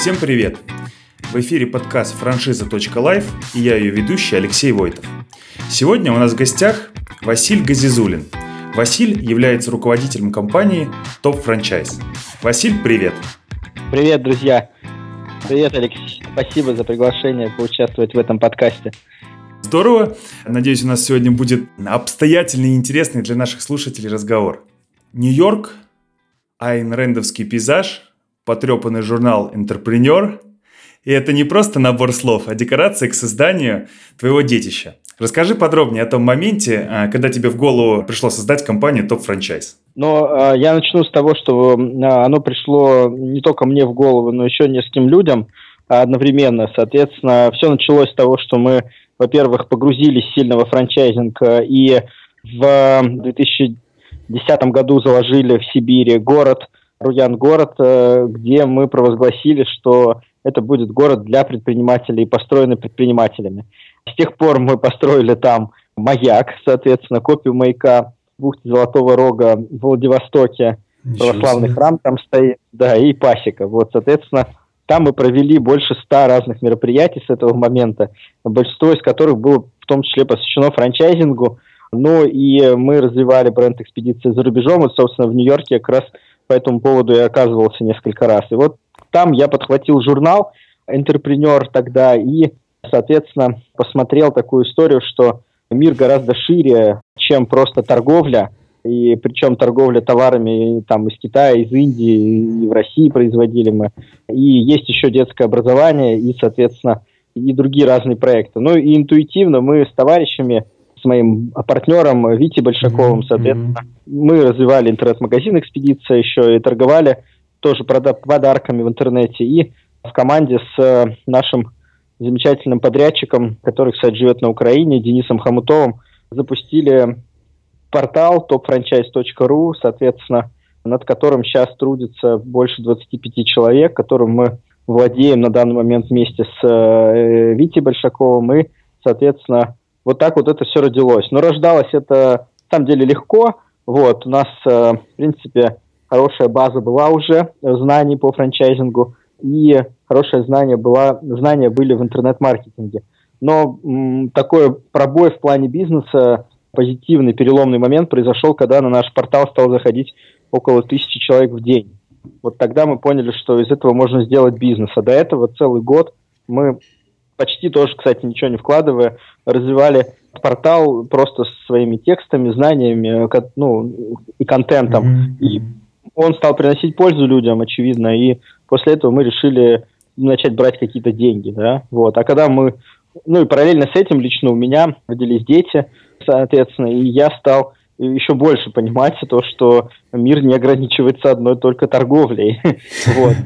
Всем привет! В эфире подкаст «Франшиза.лайф» и я ее ведущий Алексей Войтов. Сегодня у нас в гостях Василь Газизулин. Василь является руководителем компании Топ Франчайз. Василь, привет! Привет, друзья! Привет, Алексей! Спасибо за приглашение поучаствовать в этом подкасте. Здорово! Надеюсь, у нас сегодня будет обстоятельный и интересный для наших слушателей разговор. Нью-Йорк, айн-рендовский пейзаж, потрепанный журнал «Интерпренер», и это не просто набор слов, а декорация к созданию твоего детища. Расскажи подробнее о том моменте, а, когда тебе в голову пришло создать компанию Топ Франчайз. Но э, я начну с того, что э, оно пришло не только мне в голову, но еще нескольким людям одновременно. Соответственно, все началось с того, что мы, во-первых, погрузились сильно во франчайзинг и в 2010 году заложили в Сибири город, Руян город, э, где мы провозгласили, что это будет город для предпринимателей, построенный предпринимателями. С тех пор мы построили там маяк, соответственно, копию маяка в бухте Золотого Рога в Владивостоке, Ничего православный себе. храм там стоит, да, и пасека. Вот, соответственно, там мы провели больше ста разных мероприятий с этого момента, большинство из которых было в том числе посвящено франчайзингу, ну и мы развивали бренд экспедиции за рубежом, и, собственно, в Нью-Йорке как раз по этому поводу я оказывался несколько раз. И вот там я подхватил журнал «Интерпренер» тогда и, соответственно, посмотрел такую историю, что мир гораздо шире, чем просто торговля, и причем торговля товарами там из Китая, из Индии, и в России производили мы. И есть еще детское образование, и, соответственно, и другие разные проекты. Ну и интуитивно мы с товарищами, с моим партнером Витей Большаковым, соответственно, мы развивали интернет-магазин «Экспедиция» еще и торговали тоже подарками в интернете. И в команде с э, нашим замечательным подрядчиком, который, кстати, живет на Украине, Денисом Хамутовым, запустили портал topfranchise.ru, соответственно, над которым сейчас трудится больше 25 человек, которым мы владеем на данный момент вместе с э, Витей Большаковым, и, соответственно, вот так вот это все родилось. Но рождалось это, на самом деле, легко. Вот, у нас, э, в принципе, хорошая база была уже знаний по франчайзингу, и хорошее знание была, знания были в интернет-маркетинге. Но м, такой пробой в плане бизнеса, позитивный переломный момент произошел, когда на наш портал стал заходить около тысячи человек в день. Вот тогда мы поняли, что из этого можно сделать бизнес. А до этого целый год мы почти тоже, кстати, ничего не вкладывая, развивали портал просто своими текстами, знаниями, ну, и контентом. Mm-hmm. И он стал приносить пользу людям, очевидно, и после этого мы решили начать брать какие-то деньги, да, вот. А когда мы, ну и параллельно с этим лично у меня родились дети, соответственно, и я стал еще больше понимать то, что мир не ограничивается одной только торговлей, вот.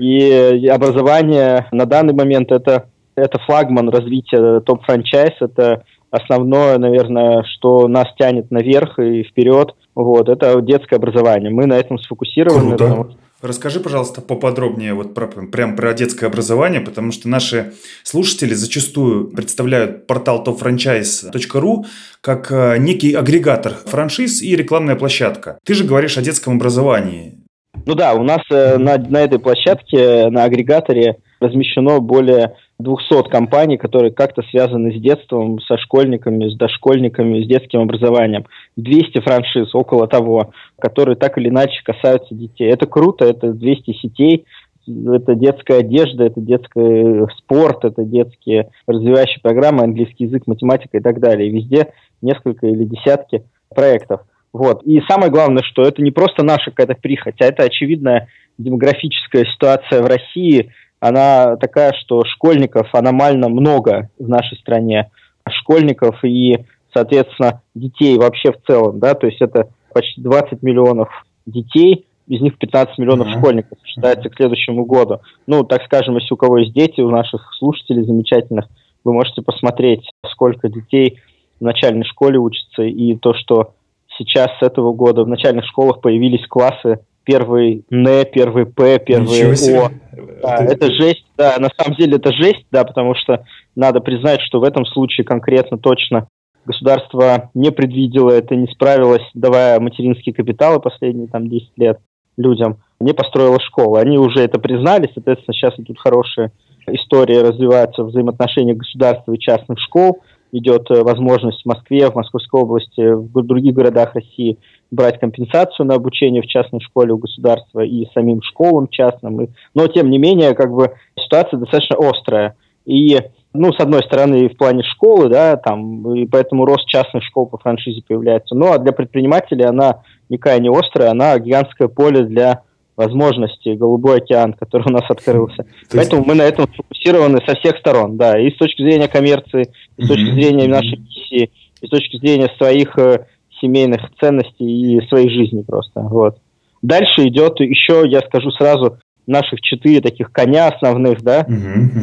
И образование на данный момент это это флагман развития топ-франчайз, это основное, наверное, что нас тянет наверх и вперед, вот, это детское образование. Мы на этом сфокусированы. Круто. Потому... Расскажи, пожалуйста, поподробнее вот про, прям про детское образование, потому что наши слушатели зачастую представляют портал topfranchise.ru как э, некий агрегатор франшиз и рекламная площадка. Ты же говоришь о детском образовании. Ну да, у нас э, на, на этой площадке, на агрегаторе размещено более 200 компаний, которые как-то связаны с детством, со школьниками, с дошкольниками, с детским образованием. 200 франшиз, около того, которые так или иначе касаются детей. Это круто, это 200 сетей, это детская одежда, это детский спорт, это детские развивающие программы, английский язык, математика и так далее. Везде несколько или десятки проектов. Вот. И самое главное, что это не просто наша какая-то прихоть, а это очевидная демографическая ситуация в России, она такая, что школьников аномально много в нашей стране. Школьников и, соответственно, детей вообще в целом, да, то есть это почти 20 миллионов детей, из них 15 миллионов mm-hmm. школьников считается к следующему году. Ну, так скажем, если у кого есть дети, у наших слушателей замечательных, вы можете посмотреть, сколько детей в начальной школе учатся, и то, что сейчас с этого года в начальных школах появились классы первый Н, первый П, первый О. Да, это... это жесть, да, на самом деле это жесть, да, потому что надо признать, что в этом случае конкретно точно государство не предвидело это, не справилось, давая материнские капиталы последние там 10 лет. людям, не построила школы. Они уже это признали, соответственно, сейчас идут хорошие истории, развиваются взаимоотношения государства и частных школ, идет э, возможность в Москве, в Московской области, в других городах России брать компенсацию на обучение в частной школе у государства и самим школам частным. Но, тем не менее, как бы ситуация достаточно острая. И ну, с одной стороны, в плане школы, да, там, и поэтому рост частных школ по франшизе появляется. Ну, а для предпринимателей она никакая не острая, она гигантское поле для возможностей, голубой океан, который у нас открылся. есть... Поэтому мы на этом сфокусированы со всех сторон, да, и с точки зрения коммерции, и с точки зрения нашей миссии, и с точки зрения своих э, семейных ценностей и своей жизни просто, вот. Дальше идет еще, я скажу сразу, наших четыре таких коня основных, да.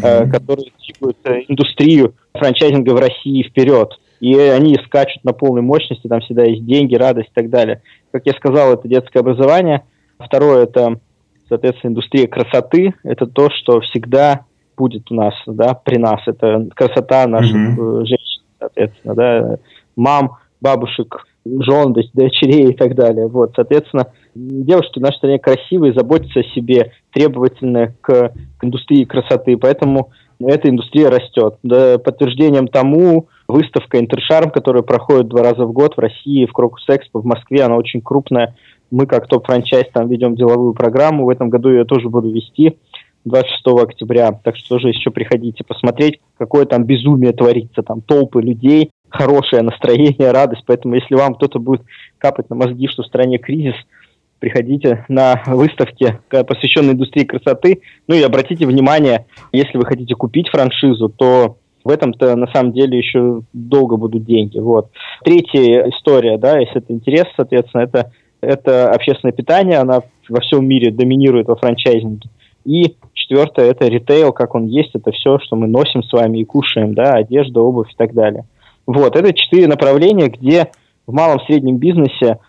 Э, которые двигают э, индустрию франчайзинга в России вперед. И они скачут на полной мощности, там всегда есть деньги, радость и так далее. Как я сказал, это детское образование. Второе – это, соответственно, индустрия красоты. Это то, что всегда будет у нас, да, при нас. Это красота наших uh-huh. женщин, соответственно, да, мам, бабушек, жен, дочерей и так далее. Вот, соответственно, девушки в нашей стране красивые, заботятся о себе, требовательны к, к индустрии красоты, поэтому эта индустрия растет. Да, подтверждением тому выставка Интершарм, которая проходит два раза в год в России, в Крокус Экспо, в Москве, она очень крупная. Мы как топ-франчайз там ведем деловую программу, в этом году я тоже буду вести 26 октября, так что тоже еще приходите посмотреть, какое там безумие творится, там толпы людей, хорошее настроение, радость, поэтому если вам кто-то будет капать на мозги, что в стране кризис – приходите на выставки, посвященные индустрии красоты. Ну и обратите внимание, если вы хотите купить франшизу, то в этом-то на самом деле еще долго будут деньги. Вот. Третья история, да, если это интерес, соответственно, это, это общественное питание, она во всем мире доминирует во франчайзинге. И четвертое – это ритейл, как он есть, это все, что мы носим с вами и кушаем, да, одежда, обувь и так далее. Вот, это четыре направления, где в малом среднем бизнесе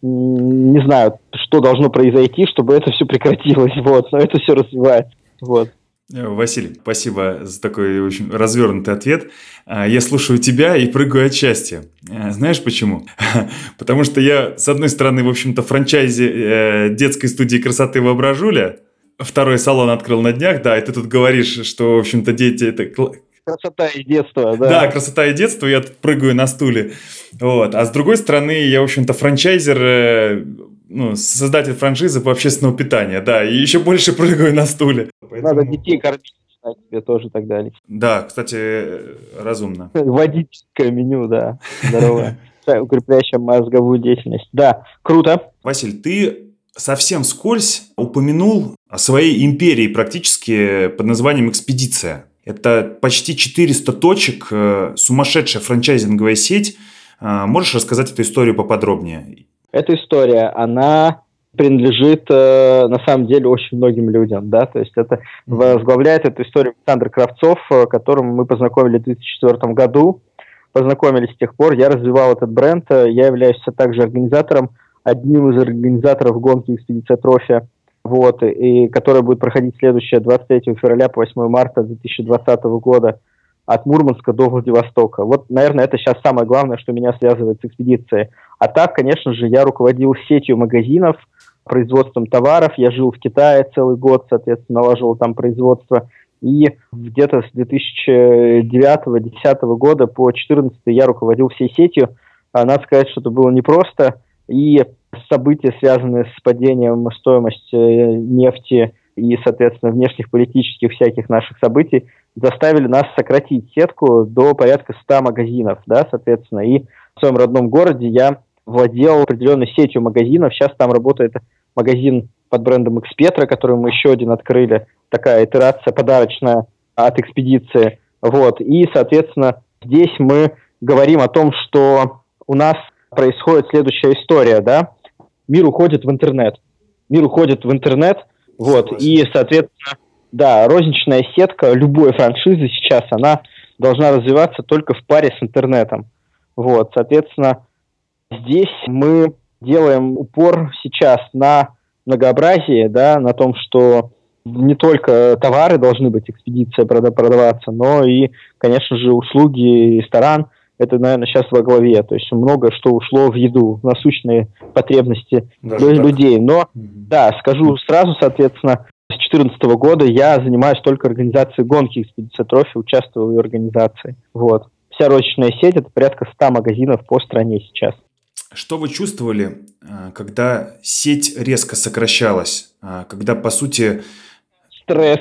не знаю, что должно произойти, чтобы это все прекратилось, вот, но это все развивается, вот. Э, Василий, спасибо за такой очень развернутый ответ. А, я слушаю тебя и прыгаю от счастья. Э, знаешь почему? Потому что я, с одной стороны, в общем-то, франчайзе э, детской студии красоты воображуля, второй салон открыл на днях, да, и ты тут говоришь, что, в общем-то, дети это красота и детство, да. Да, красота и детство, я тут прыгаю на стуле. Вот. А с другой стороны, я, в общем-то, франчайзер, ну, создатель франшизы по общественному питанию, да, и еще больше прыгаю на стуле. Поэтому... Надо детей кормить тебе тоже так далее. Да, кстати, разумно. Водительское меню, да, здоровое. Укрепляющее мозговую деятельность. Да, круто. Василь, ты совсем скользь упомянул о своей империи практически под названием «Экспедиция». Это почти 400 точек, э, сумасшедшая франчайзинговая сеть. Э, можешь рассказать эту историю поподробнее? Эта история, она принадлежит э, на самом деле очень многим людям, да, то есть это возглавляет эту историю Александр Кравцов, которым мы познакомились в 2004 году, познакомились с тех пор, я развивал этот бренд, я являюсь также организатором, одним из организаторов гонки «Экспедиция Трофи», вот, и которая будет проходить следующее 23 февраля по 8 марта 2020 года от Мурманска до Владивостока. Вот, наверное, это сейчас самое главное, что меня связывает с экспедицией. А так, конечно же, я руководил сетью магазинов, производством товаров. Я жил в Китае целый год, соответственно, налаживал там производство. И где-то с 2009-2010 года по 2014 я руководил всей сетью. А надо сказать, что это было непросто. И события, связанные с падением стоимости э, нефти и, соответственно, внешних политических всяких наших событий, заставили нас сократить сетку до порядка 100 магазинов, да, соответственно. И в своем родном городе я владел определенной сетью магазинов. Сейчас там работает магазин под брендом Экспетра, который мы еще один открыли. Такая итерация подарочная от экспедиции. Вот. И, соответственно, здесь мы говорим о том, что у нас происходит следующая история, да мир уходит в интернет. Мир уходит в интернет, вот, и, соответственно, да, розничная сетка любой франшизы сейчас, она должна развиваться только в паре с интернетом. Вот, соответственно, здесь мы делаем упор сейчас на многообразие, да, на том, что не только товары должны быть экспедиция продаваться, но и, конечно же, услуги, ресторан, это, наверное, сейчас во главе. То есть много что ушло в еду, в насущные потребности Даже людей. Так. Но, да, скажу сразу, соответственно, с 2014 года я занимаюсь только организацией гонки экспедиция трофи, участвую в ее организации. Вот. Вся розничная сеть – это порядка 100 магазинов по стране сейчас. Что вы чувствовали, э, когда сеть резко сокращалась, э, когда, по сути... Стресс.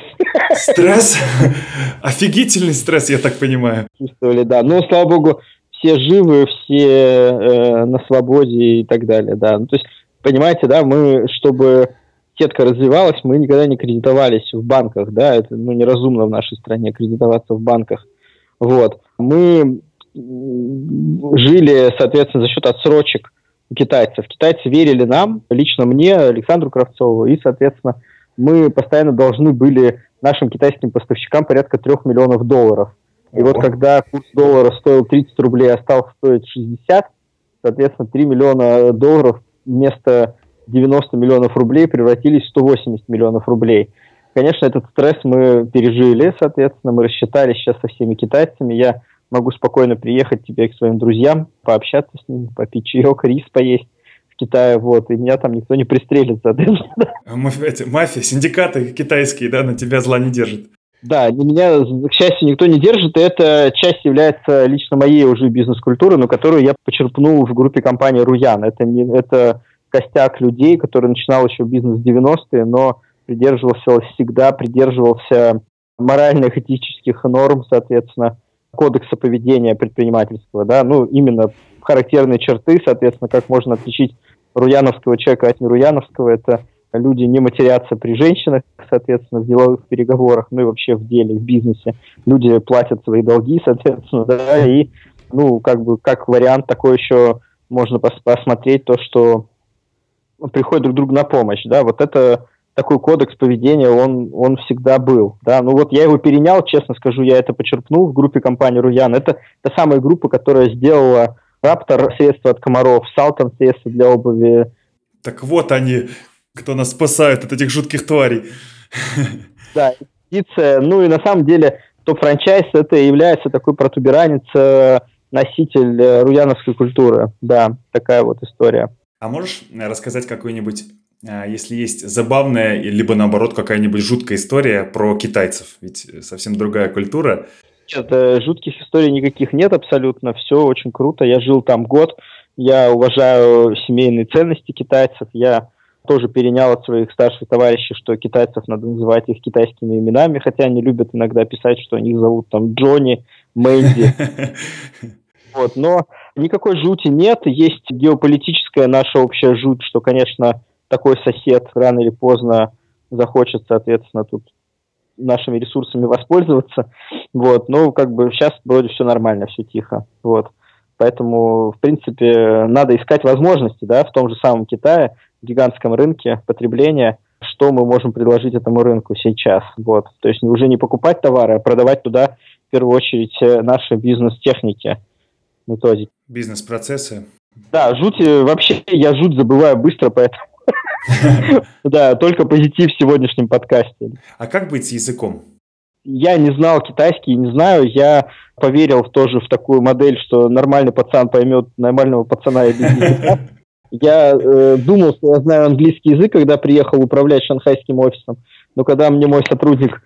Стресс? Офигительный стресс, я так понимаю. Чувствовали, да. Но, слава богу, все живы, все э, на свободе и так далее, да. Ну, то есть, понимаете, да, мы, чтобы сетка развивалась, мы никогда не кредитовались в банках, да, это ну, неразумно в нашей стране кредитоваться в банках. Вот. Мы жили, соответственно, за счет отсрочек китайцев. Китайцы верили нам, лично мне, Александру Кравцову, и, соответственно, мы постоянно должны были нашим китайским поставщикам порядка трех миллионов долларов. И вот когда курс доллара стоил 30 рублей, а стал стоить 60, соответственно, 3 миллиона долларов вместо 90 миллионов рублей превратились в 180 миллионов рублей. Конечно, этот стресс мы пережили, соответственно, мы рассчитались сейчас со всеми китайцами. Я могу спокойно приехать тебе к своим друзьям, пообщаться с ними, попить чаек, рис поесть в Китае, вот, и меня там никто не пристрелит, соответственно. Мафия, синдикаты китайские, да, на тебя зла не держат. Да, меня, к счастью, никто не держит, и это часть является лично моей уже бизнес-культуры, но которую я почерпнул в группе компании «Руян». Это, не, это костяк людей, который начинал еще бизнес в 90-е, но придерживался всегда, придерживался моральных, этических норм, соответственно, кодекса поведения предпринимательского, да, ну, именно характерные черты, соответственно, как можно отличить руяновского человека от неруяновского, это люди не матерятся при женщинах, соответственно, в деловых переговорах, ну и вообще в деле, в бизнесе. Люди платят свои долги, соответственно, да, и, ну, как бы, как вариант такой еще можно пос посмотреть то, что приходят друг другу на помощь, да, вот это такой кодекс поведения, он, он всегда был. Да? Ну вот я его перенял, честно скажу, я это почерпнул в группе компании Руян. Это та самая группа, которая сделала Раптор средства от комаров, Салтон средства для обуви. Так вот они, кто нас спасает от этих жутких тварей. Да, экспедиция. Ну и на самом деле топ-франчайз это является такой протуберанец, э, носитель э, руяновской культуры. Да, такая вот история. А можешь рассказать какой-нибудь а, если есть забавная, либо наоборот какая-нибудь жуткая история про китайцев, ведь совсем другая культура. Нет, э, жутких историй никаких нет абсолютно, все очень круто, я жил там год, я уважаю семейные ценности китайцев, я тоже перенял от своих старших товарищей, что китайцев надо называть их китайскими именами, хотя они любят иногда писать, что они зовут там Джонни, Мэнди. Вот, но никакой жути нет, есть геополитическая наша общая жуть, что, конечно, такой сосед рано или поздно захочет, соответственно, тут нашими ресурсами воспользоваться. Вот. Но как бы сейчас вроде все нормально, все тихо. Вот. Поэтому, в принципе, надо искать возможности, да, в том же самом Китае, гигантском рынке потребления, что мы можем предложить этому рынку сейчас. Вот. То есть уже не покупать товары, а продавать туда, в первую очередь, э, наши бизнес-техники, методики. Бизнес-процессы. Да, жуть, вообще я жуть забываю быстро, поэтому Да, только позитив в сегодняшнем подкасте. А как быть с языком? Я не знал китайский, не знаю. Я поверил тоже в такую модель, что нормальный пацан поймет нормального пацана и без языка. Я э, думал, что я знаю английский язык, когда приехал управлять шанхайским офисом. Но когда мне мой сотрудник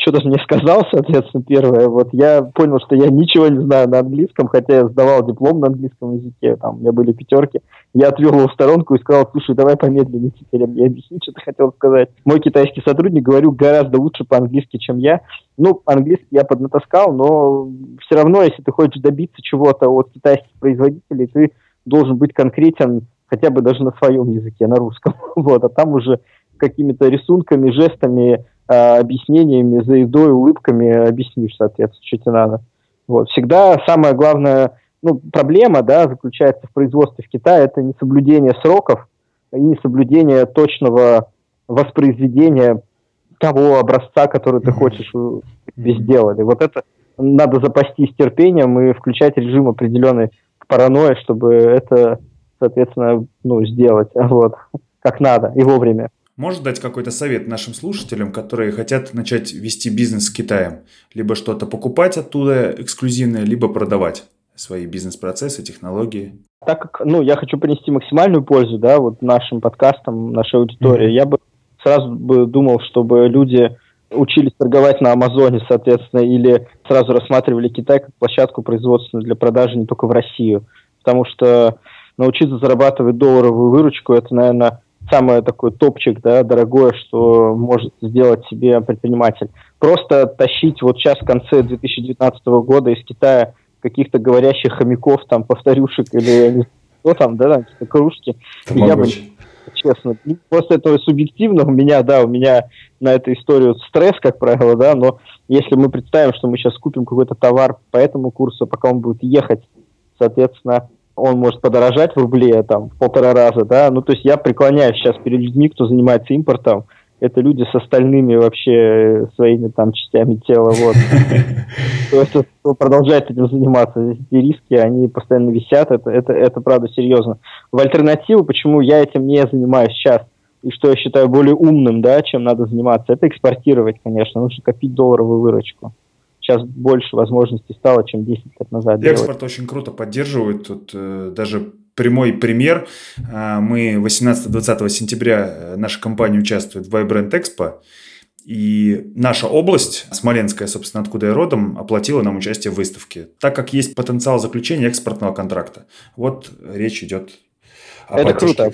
что-то мне сказал, соответственно, первое. Вот я понял, что я ничего не знаю на английском, хотя я сдавал диплом на английском языке, там у меня были пятерки. Я отвел его в сторонку и сказал, слушай, давай помедленнее теперь мне объясни, что ты хотел сказать. Мой китайский сотрудник, говорю, гораздо лучше по-английски, чем я. Ну, английский я поднатаскал, но все равно, если ты хочешь добиться чего-то от китайских производителей, ты должен быть конкретен хотя бы даже на своем языке, на русском. Вот, а там уже какими-то рисунками, жестами, объяснениями, за едой, улыбками объяснишь, соответственно, что тебе надо. Вот. Всегда самая главная ну, проблема да, заключается в производстве в Китае, это несоблюдение сроков и несоблюдение точного воспроизведения того образца, который ты хочешь себе сделали. Вот это надо запастись терпением и включать режим определенной паранойи, чтобы это, соответственно, ну, сделать вот, как надо и вовремя. Можешь дать какой-то совет нашим слушателям, которые хотят начать вести бизнес с Китаем? Либо что-то покупать оттуда эксклюзивное, либо продавать свои бизнес-процессы, технологии? Так как, ну, я хочу принести максимальную пользу, да, вот нашим подкастам, нашей аудитории, mm-hmm. я бы сразу бы думал, чтобы люди учились торговать на Амазоне, соответственно, или сразу рассматривали Китай как площадку производственную для продажи не только в Россию. Потому что научиться зарабатывать долларовую выручку, это, наверное, самое такой топчик, да, дорогое, что может сделать себе предприниматель. Просто тащить вот сейчас в конце 2019 года из Китая каких-то говорящих хомяков, там, повторюшек или что там, да, там, какие-то кружки. Я бы, честно, после этого субъективно у меня, да, у меня на эту историю стресс, как правило, да, но если мы представим, что мы сейчас купим какой-то товар по этому курсу, пока он будет ехать, соответственно, он может подорожать в рубле там в полтора раза, да, ну то есть я преклоняюсь сейчас перед людьми, кто занимается импортом, это люди с остальными вообще своими там частями тела, вот. То есть, кто продолжает этим заниматься, эти риски, они постоянно висят, это, это, это правда серьезно. В альтернативу, почему я этим не занимаюсь сейчас, и что я считаю более умным, да, чем надо заниматься, это экспортировать, конечно, нужно копить долларовую выручку сейчас больше возможностей стало, чем 10 лет назад. Экспорт делать. очень круто поддерживает. Тут э, даже прямой пример. Э, мы 18-20 сентября э, наша компания участвует в Vibrant Expo. И наша область, Смоленская, собственно, откуда я родом, оплатила нам участие в выставке. Так как есть потенциал заключения экспортного контракта. Вот речь идет о Это круто.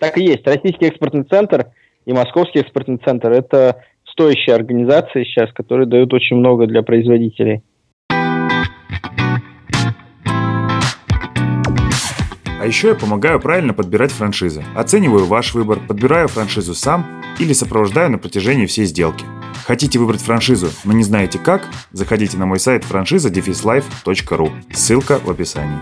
Так и есть. Российский экспортный центр и Московский экспортный центр – это стоящие организации сейчас, которые дают очень много для производителей. А еще я помогаю правильно подбирать франшизы. Оцениваю ваш выбор, подбираю франшизу сам или сопровождаю на протяжении всей сделки. Хотите выбрать франшизу, но не знаете как? Заходите на мой сайт франшиза Ссылка в описании.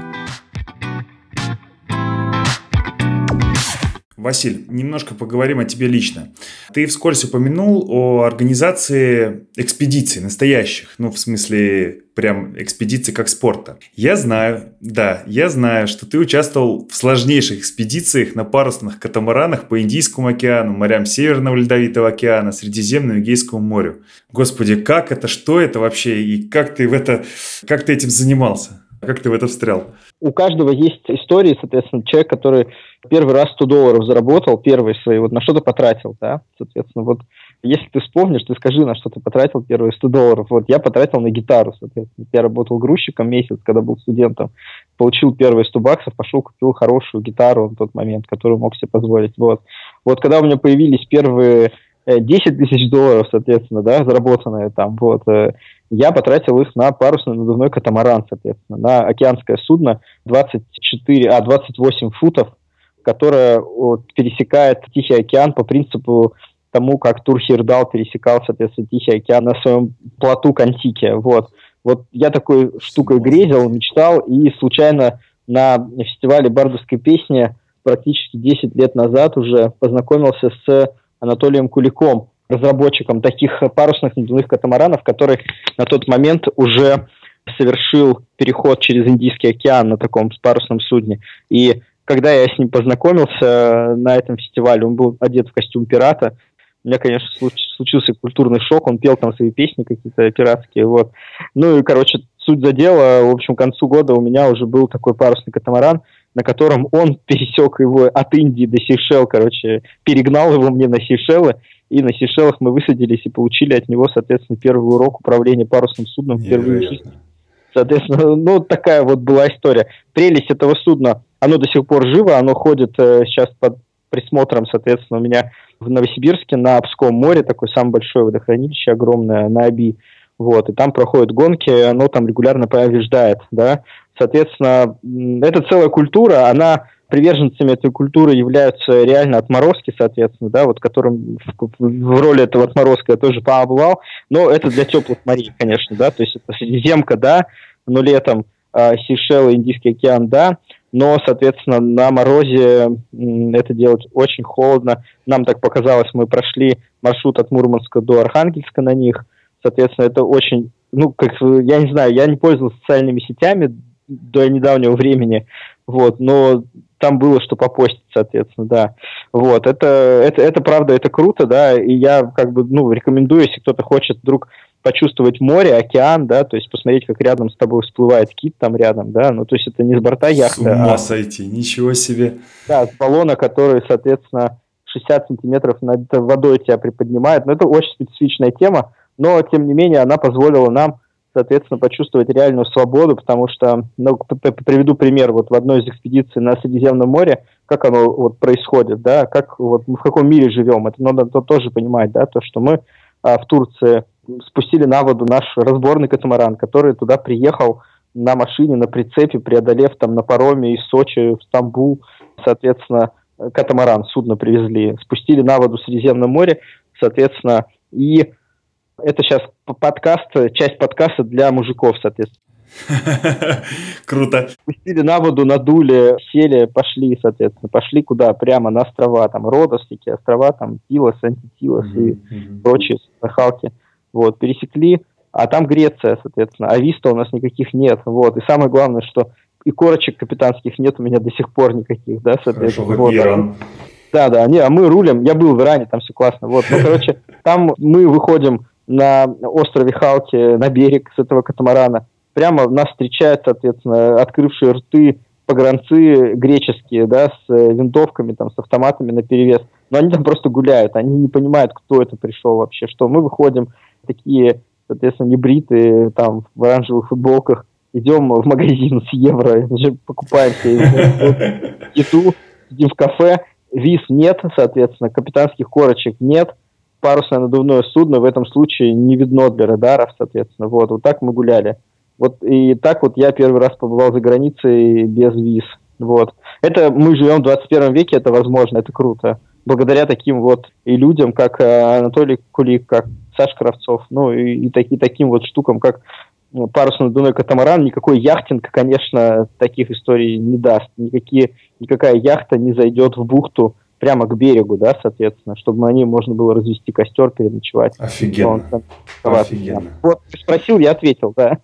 Василь, немножко поговорим о тебе лично. Ты вскользь упомянул о организации экспедиций настоящих, ну, в смысле, прям экспедиций как спорта. Я знаю, да, я знаю, что ты участвовал в сложнейших экспедициях на парусных катамаранах по Индийскому океану, морям Северного Ледовитого океана, Средиземному Эгейскому морю. Господи, как это, что это вообще, и как ты в это, как ты этим занимался? Как ты в это встрял? У каждого есть истории, соответственно, человек, который первый раз 100 долларов заработал, первые свои, вот на что-то потратил, да, соответственно, вот если ты вспомнишь, ты скажи, на что ты потратил первые 100 долларов. Вот я потратил на гитару, соответственно. Я работал грузчиком месяц, когда был студентом. Получил первые 100 баксов, пошел, купил хорошую гитару в тот момент, которую мог себе позволить. Вот. Вот когда у меня появились первые 10 э, тысяч долларов, соответственно, да, заработанные там, вот, э, я потратил их на парусный надувной катамаран, соответственно, на океанское судно 24, а, 28 футов, которое вот, пересекает Тихий океан по принципу тому, как Тур Хирдал пересекал, соответственно, Тихий океан на своем плоту Кантике, вот. Вот я такой штукой грезил, мечтал, и случайно на фестивале бардовской песни практически 10 лет назад уже познакомился с Анатолием Куликом, разработчиком таких парусных надувных катамаранов, который на тот момент уже совершил переход через Индийский океан на таком парусном судне. И когда я с ним познакомился на этом фестивале, он был одет в костюм пирата. У меня, конечно, случился культурный шок, он пел там свои песни какие-то пиратские, вот. Ну и, короче, суть за дело, в общем, к концу года у меня уже был такой парусный катамаран, на котором он пересек его от Индии до Сейшел, короче, перегнал его мне на Сейшелы, и на Сейшелах мы высадились и получили от него, соответственно, первый урок управления парусным судном впервые в жизни. Соответственно, ну, такая вот была история. Прелесть этого судна, оно до сих пор живо, оно ходит э, сейчас под присмотром, соответственно, у меня в Новосибирске на Обском море, такое самое большое водохранилище, огромное, на Оби. Вот, и там проходят гонки, оно там регулярно побеждает, да. Соответственно, это целая культура, она приверженцами этой культуры являются реально отморозки, соответственно, да, вот которым в, в роли этого отморозка я тоже побывал, но это для теплых морей, конечно, да, то есть это Средиземка, да, но летом э, Сейшелы, Индийский океан, да, но, соответственно, на морозе это делать очень холодно. Нам так показалось, мы прошли маршрут от Мурманска до Архангельска на них, соответственно, это очень, ну, как, я не знаю, я не пользовался социальными сетями до недавнего времени, вот, но там было что попостить, соответственно, да. Вот, это, это, это правда, это круто, да, и я как бы, ну, рекомендую, если кто-то хочет вдруг почувствовать море, океан, да, то есть посмотреть, как рядом с тобой всплывает кит там рядом, да, ну, то есть это не с борта яхты. С ума а, сойти, ничего себе. Да, с баллона, который, соответственно, 60 сантиметров над водой тебя приподнимает, но это очень специфичная тема, но, тем не менее, она позволила нам соответственно, почувствовать реальную свободу, потому что, ну, приведу пример, вот в одной из экспедиций на Средиземном море, как оно вот происходит, да, как вот мы в каком мире живем, это надо то, тоже понимать, да, то, что мы а, в Турции спустили на воду наш разборный катамаран, который туда приехал на машине, на прицепе, преодолев там на пароме из Сочи в Стамбул, соответственно, катамаран, судно привезли, спустили на воду в Средиземном море, соответственно, и это сейчас подкаст, часть подкаста для мужиков, соответственно. Круто. Пустили на воду, надули, сели, пошли, соответственно. Пошли куда? Прямо на острова, там, Родос, всякие острова, там, Тилос, Антитилос mm-hmm. и прочие нахалки. Вот, пересекли, а там Греция, соответственно. А Виста у нас никаких нет, вот. И самое главное, что и корочек капитанских нет у меня до сих пор никаких, да, соответственно. Хорошо, вот. Иран. Да, да, не, а мы рулим, я был в Иране, там все классно, вот. Ну, короче, там мы выходим на острове Халки на берег с этого катамарана. Прямо нас встречают, соответственно, открывшие рты погранцы греческие, да, с винтовками, там, с автоматами на перевес. Но они там просто гуляют, они не понимают, кто это пришел вообще, что мы выходим такие, соответственно, небритые, там, в оранжевых футболках, идем в магазин с евро, покупаем себе еду, сидим в кафе, виз нет, соответственно, капитанских корочек нет – парусное надувное судно в этом случае не видно для радаров, соответственно. Вот, вот так мы гуляли. Вот и так вот я первый раз побывал за границей без виз. Вот. Это мы живем в 21 веке, это возможно, это круто. Благодаря таким вот и людям, как э, Анатолий Кулик, как Саш Кравцов, ну и, и, так, и таким вот штукам, как ну, парусно-надувной катамаран, никакой яхтинг, конечно, таких историй не даст. Никакие, никакая яхта не зайдет в бухту прямо к берегу, да, соответственно, чтобы на ней можно было развести костер, переночевать. Офигенно. Он, Офигенно. Вот, спросил, я ответил, да.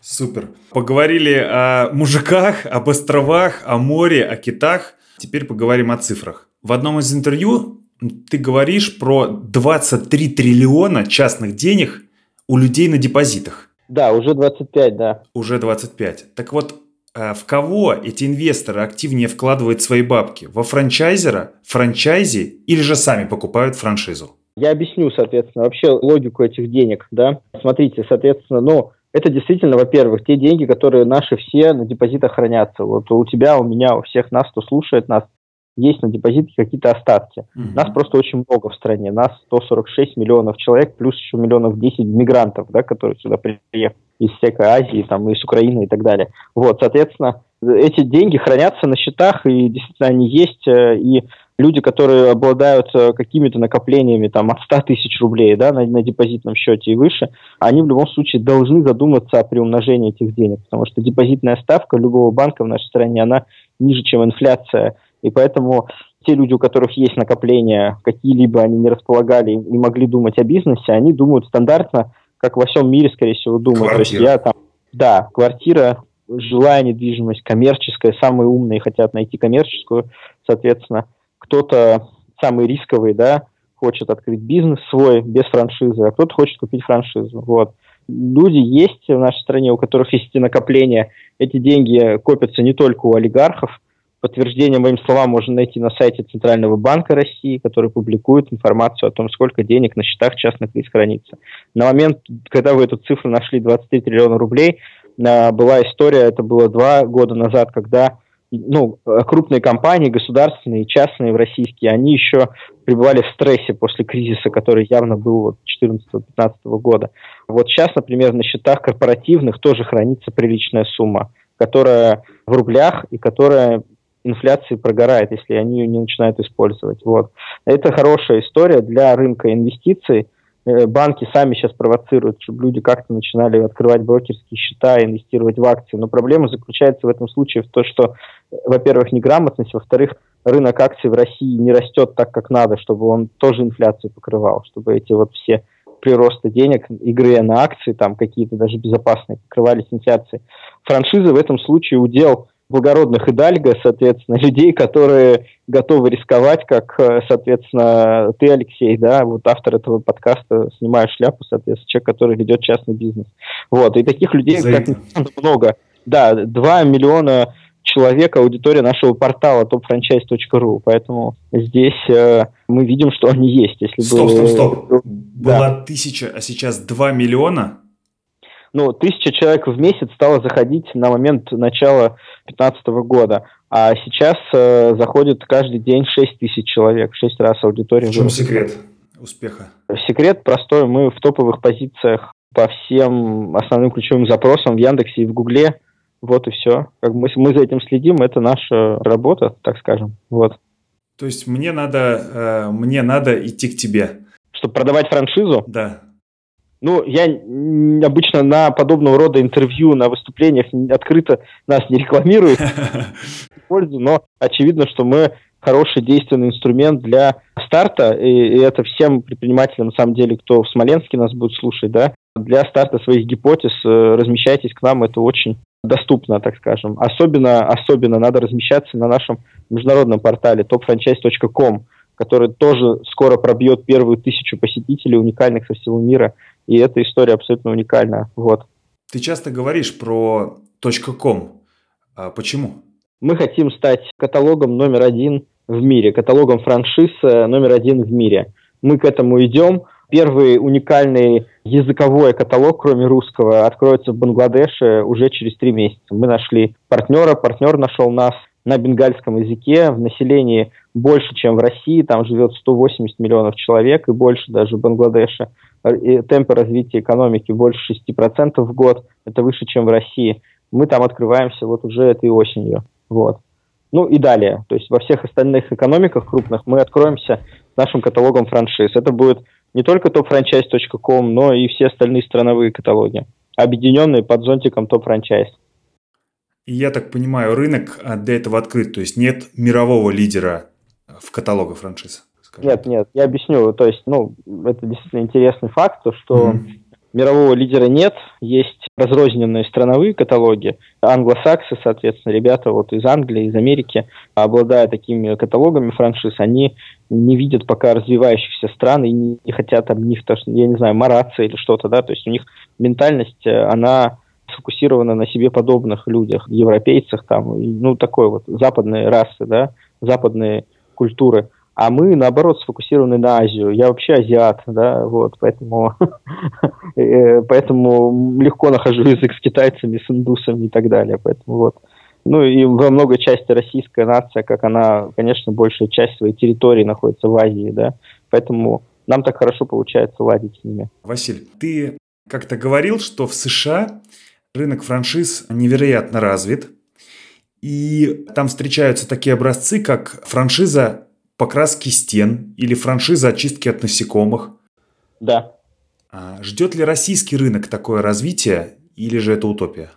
Супер. Поговорили о мужиках, об островах, о море, о китах. Теперь поговорим о цифрах. В одном из интервью ты говоришь про 23 триллиона частных денег у людей на депозитах. Да, уже 25, да. Уже 25. Так вот, в кого эти инвесторы активнее вкладывают свои бабки? Во франчайзера, франчайзи или же сами покупают франшизу? Я объясню, соответственно, вообще логику этих денег, да. Смотрите, соответственно, ну, это действительно, во-первых, те деньги, которые наши все на депозитах хранятся. Вот у тебя, у меня, у всех нас, кто слушает нас, есть на депозите какие-то остатки. Угу. Нас просто очень много в стране. Нас 146 миллионов человек, плюс еще миллионов 10 мигрантов, да, которые сюда приехали из всякой Азии, там, из Украины и так далее. Вот, соответственно, эти деньги хранятся на счетах, и действительно они есть, э, и люди, которые обладают э, какими-то накоплениями там, от 100 тысяч рублей да, на, на депозитном счете и выше, они в любом случае должны задуматься о приумножении этих денег, потому что депозитная ставка любого банка в нашей стране, она ниже, чем инфляция и поэтому те люди, у которых есть накопления, какие-либо они не располагали и могли думать о бизнесе, они думают стандартно, как во всем мире, скорее всего, думают. Квартира. То есть я там, да, квартира, жилая недвижимость, коммерческая, самые умные хотят найти коммерческую, соответственно, кто-то самый рисковый, да, хочет открыть бизнес свой без франшизы, а кто-то хочет купить франшизу. Вот. Люди есть в нашей стране, у которых есть эти накопления. Эти деньги копятся не только у олигархов, Подтверждение моим словам можно найти на сайте Центрального банка России, который публикует информацию о том, сколько денег на счетах частных лиц хранится. На момент, когда вы эту цифру нашли, 23 триллиона рублей, а, была история, это было два года назад, когда ну, крупные компании, государственные и частные в российские, они еще пребывали в стрессе после кризиса, который явно был вот 2014-2015 года. Вот сейчас, например, на счетах корпоративных тоже хранится приличная сумма, которая в рублях и которая инфляции прогорает, если они ее не начинают использовать. Вот. Это хорошая история для рынка инвестиций. Э, банки сами сейчас провоцируют, чтобы люди как-то начинали открывать брокерские счета, инвестировать в акции. Но проблема заключается в этом случае в том, что, во-первых, неграмотность, во-вторых, рынок акций в России не растет так, как надо, чтобы он тоже инфляцию покрывал, чтобы эти вот все приросты денег, игры на акции, там какие-то даже безопасные, покрывались инфляцией. Франшизы в этом случае удел благородных идальго, соответственно, людей, которые готовы рисковать, как, э, соответственно, ты, Алексей, да, вот автор этого подкаста, снимаешь шляпу, соответственно, человек, который ведет частный бизнес. Вот, и таких людей как много. Да, 2 миллиона человек аудитория нашего портала topfranchise.ru, поэтому здесь э, мы видим, что они есть. Если стоп, бы, стоп, стоп. Была да. тысяча, а сейчас 2 миллиона? Ну, тысяча человек в месяц стало заходить на момент начала 2015 года, а сейчас э, заходит каждый день 6 тысяч человек, 6 раз аудитория. В чем секрет успеха? Секрет простой, мы в топовых позициях по всем основным ключевым запросам в Яндексе и в Гугле, вот и все. Как мы, мы за этим следим, это наша работа, так скажем. Вот. То есть мне надо, э, мне надо идти к тебе. Чтобы продавать франшизу? Да. Ну, я обычно на подобного рода интервью, на выступлениях открыто нас не рекламирую, но очевидно, что мы хороший действенный инструмент для старта, и, и это всем предпринимателям, на самом деле, кто в Смоленске нас будет слушать, да, для старта своих гипотез э, размещайтесь к нам, это очень доступно, так скажем. Особенно, особенно надо размещаться на нашем международном портале topfranchise.com, который тоже скоро пробьет первую тысячу посетителей, уникальных со всего мира – и эта история абсолютно уникальная. Вот. Ты часто говоришь про .com. А почему? Мы хотим стать каталогом номер один в мире, каталогом франшиз э, номер один в мире. Мы к этому идем. Первый уникальный языковой каталог, кроме русского, откроется в Бангладеше уже через три месяца. Мы нашли партнера, партнер нашел нас на бенгальском языке, в населении больше, чем в России, там живет 180 миллионов человек и больше даже в Бангладеше темпы развития экономики больше 6% в год, это выше, чем в России. Мы там открываемся вот уже этой осенью. Вот. Ну и далее. То есть во всех остальных экономиках крупных мы откроемся с нашим каталогом франшиз. Это будет не только topfranchise.com, но и все остальные страновые каталоги, объединенные под зонтиком топ-франчайз. Я так понимаю, рынок для этого открыт, то есть нет мирового лидера в каталогах франшиз? Нет, нет, я объясню. То есть, ну, это действительно интересный факт, то, что mm-hmm. мирового лидера нет, есть разрозненные страновые каталоги. Англосаксы, соответственно, ребята вот из Англии, из Америки, обладая такими каталогами франшиз, они не видят пока развивающихся стран и не, не хотят об них, я не знаю, мараться или что-то, да, то есть у них ментальность, э, она сфокусирована на себе подобных людях, европейцах, там, ну, такой вот западные расы, да, западные культуры а мы, наоборот, сфокусированы на Азию. Я вообще азиат, да, вот, поэтому, э, поэтому легко нахожу язык с китайцами, с индусами и так далее, поэтому вот. Ну и во многой части российская нация, как она, конечно, большая часть своей территории находится в Азии, да, поэтому нам так хорошо получается ладить с ними. Василь, ты как-то говорил, что в США рынок франшиз невероятно развит, и там встречаются такие образцы, как франшиза покраски стен или франшиза очистки от насекомых. Да. А ждет ли российский рынок такое развитие или же это утопия?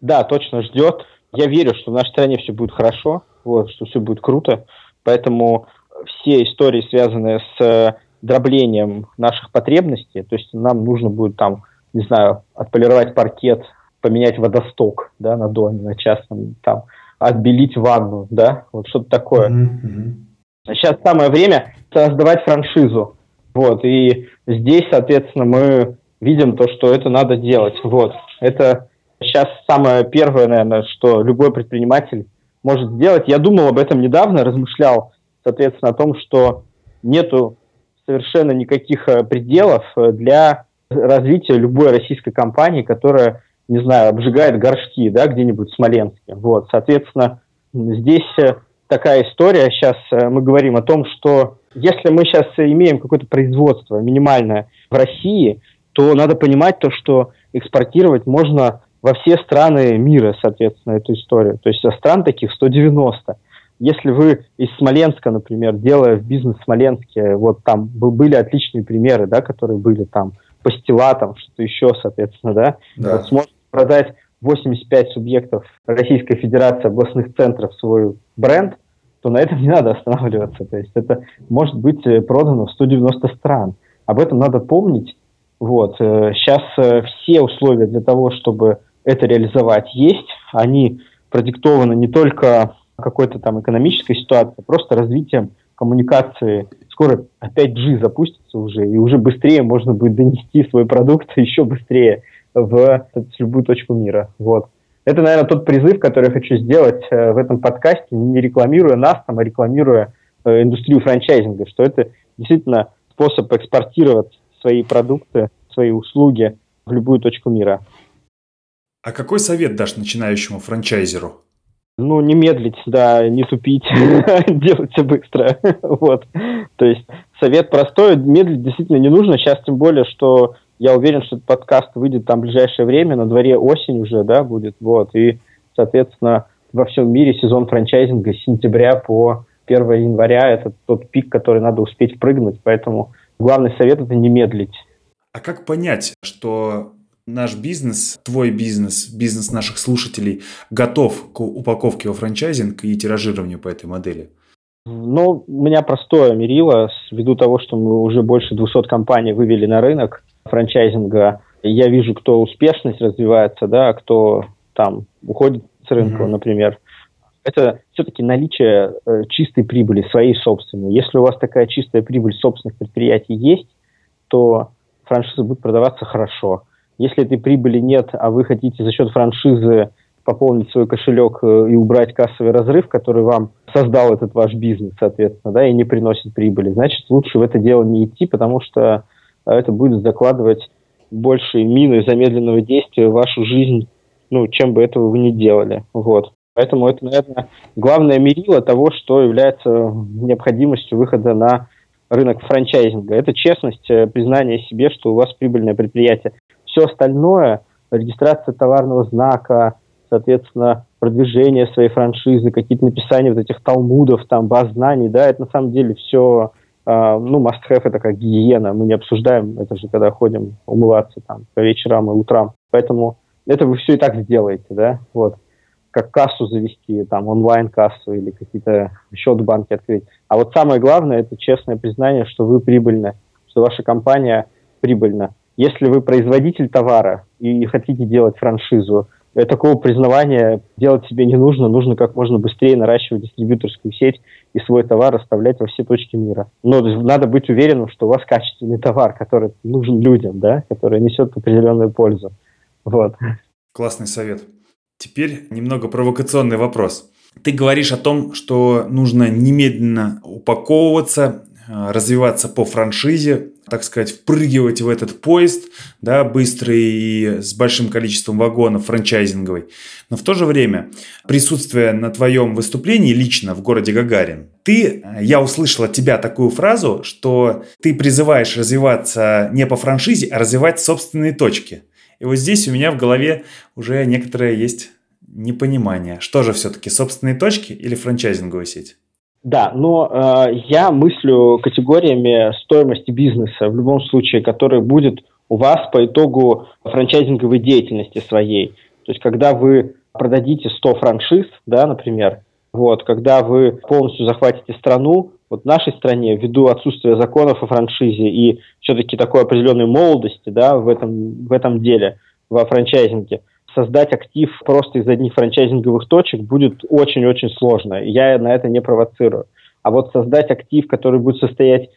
Да, точно ждет. Я верю, что в нашей стране все будет хорошо, вот, что все будет круто. Поэтому все истории, связанные с э, дроблением наших потребностей, то есть нам нужно будет там, не знаю, отполировать паркет, поменять водосток да, на доме, на частном, там, отбелить ванну, да, вот что-то такое. Mm-hmm. Сейчас самое время создавать франшизу. Вот, и здесь, соответственно, мы видим то, что это надо делать. Вот, это сейчас самое первое, наверное, что любой предприниматель может сделать. Я думал об этом недавно, размышлял, соответственно, о том, что нету совершенно никаких э, пределов э, для развития любой российской компании, которая, не знаю, обжигает горшки, да, где-нибудь в Смоленске. Вот, соответственно, здесь э, такая история. Сейчас э, мы говорим о том, что если мы сейчас имеем какое-то производство минимальное в России, то надо понимать то, что экспортировать можно во все страны мира, соответственно, эту историю. То есть стран таких 190. Если вы из Смоленска, например, делая в бизнес в Смоленске, вот там были отличные примеры, да, которые были там, пастила, там, что-то еще, соответственно, да, да. Вот сможете продать 85 субъектов Российской Федерации областных центров свой бренд, то на этом не надо останавливаться. То есть это может быть э, продано в 190 стран. Об этом надо помнить. Вот. Сейчас э, э, все условия для того, чтобы это реализовать, есть. Они продиктовано не только какой-то там экономической ситуацией, а просто развитием коммуникации. Скоро опять G запустится уже, и уже быстрее можно будет донести свой продукт еще быстрее в любую точку мира. Вот. Это, наверное, тот призыв, который я хочу сделать э, в этом подкасте, не рекламируя нас, там, а рекламируя э, индустрию франчайзинга, что это действительно способ экспортировать свои продукты, свои услуги в любую точку мира. А какой совет дашь начинающему франчайзеру? Ну, не медлить, да, не тупить, делать все быстро. вот. То есть совет простой, медлить действительно не нужно. Сейчас тем более, что я уверен, что этот подкаст выйдет там в ближайшее время, на дворе осень уже, да, будет. Вот. И, соответственно, во всем мире сезон франчайзинга с сентября по 1 января это тот пик, который надо успеть прыгнуть. Поэтому главный совет это не медлить. А как понять, что наш бизнес, твой бизнес, бизнес наших слушателей готов к упаковке во франчайзинг и тиражированию по этой модели? Ну, у меня простое мерило, ввиду того, что мы уже больше 200 компаний вывели на рынок франчайзинга. Я вижу, кто успешность развивается, да, а кто там уходит с рынка, mm-hmm. например. Это все-таки наличие э, чистой прибыли, своей собственной. Если у вас такая чистая прибыль собственных предприятий есть, то франшиза будет продаваться хорошо. Если этой прибыли нет, а вы хотите за счет франшизы пополнить свой кошелек э, и убрать кассовый разрыв, который вам создал этот ваш бизнес, соответственно, да, и не приносит прибыли, значит, лучше в это дело не идти, потому что это будет закладывать большие мины замедленного действия в вашу жизнь, ну, чем бы этого вы ни делали. Вот. Поэтому это, наверное, главное мерило того, что является необходимостью выхода на рынок франчайзинга. Это честность, э, признание себе, что у вас прибыльное предприятие. Все остальное, регистрация товарного знака, соответственно, продвижение своей франшизы, какие-то написания вот этих талмудов, там, баз знаний, да, это на самом деле все, ну, must-have, это как гигиена, мы не обсуждаем это же, когда ходим умываться там по вечерам и утрам. Поэтому это вы все и так сделаете, да, вот как кассу завести, там, онлайн-кассу или какие-то счет в банке открыть. А вот самое главное – это честное признание, что вы прибыльны, что ваша компания прибыльна. Если вы производитель товара и хотите делать франшизу, такого признавания делать себе не нужно. Нужно как можно быстрее наращивать дистрибьюторскую сеть и свой товар оставлять во все точки мира. Но надо быть уверенным, что у вас качественный товар, который нужен людям, да, который несет определенную пользу. Вот. Классный совет. Теперь немного провокационный вопрос. Ты говоришь о том, что нужно немедленно упаковываться, э, развиваться по франшизе, так сказать, впрыгивать в этот поезд, да, быстрый и с большим количеством вагонов франчайзинговый. Но в то же время, присутствуя на твоем выступлении лично в городе Гагарин, ты, я услышал от тебя такую фразу, что ты призываешь развиваться не по франшизе, а развивать собственные точки – и вот здесь у меня в голове уже некоторое есть непонимание. Что же все-таки, собственные точки или франчайзинговая сеть? Да, но э, я мыслю категориями стоимости бизнеса в любом случае, который будет у вас по итогу франчайзинговой деятельности своей. То есть, когда вы продадите 100 франшиз, да, например, вот, когда вы полностью захватите страну, вот в нашей стране, ввиду отсутствия законов о франшизе и все-таки такой определенной молодости да, в, этом, в этом деле, во франчайзинге, создать актив просто из одних франчайзинговых точек будет очень-очень сложно. Я на это не провоцирую. А вот создать актив, который будет состоять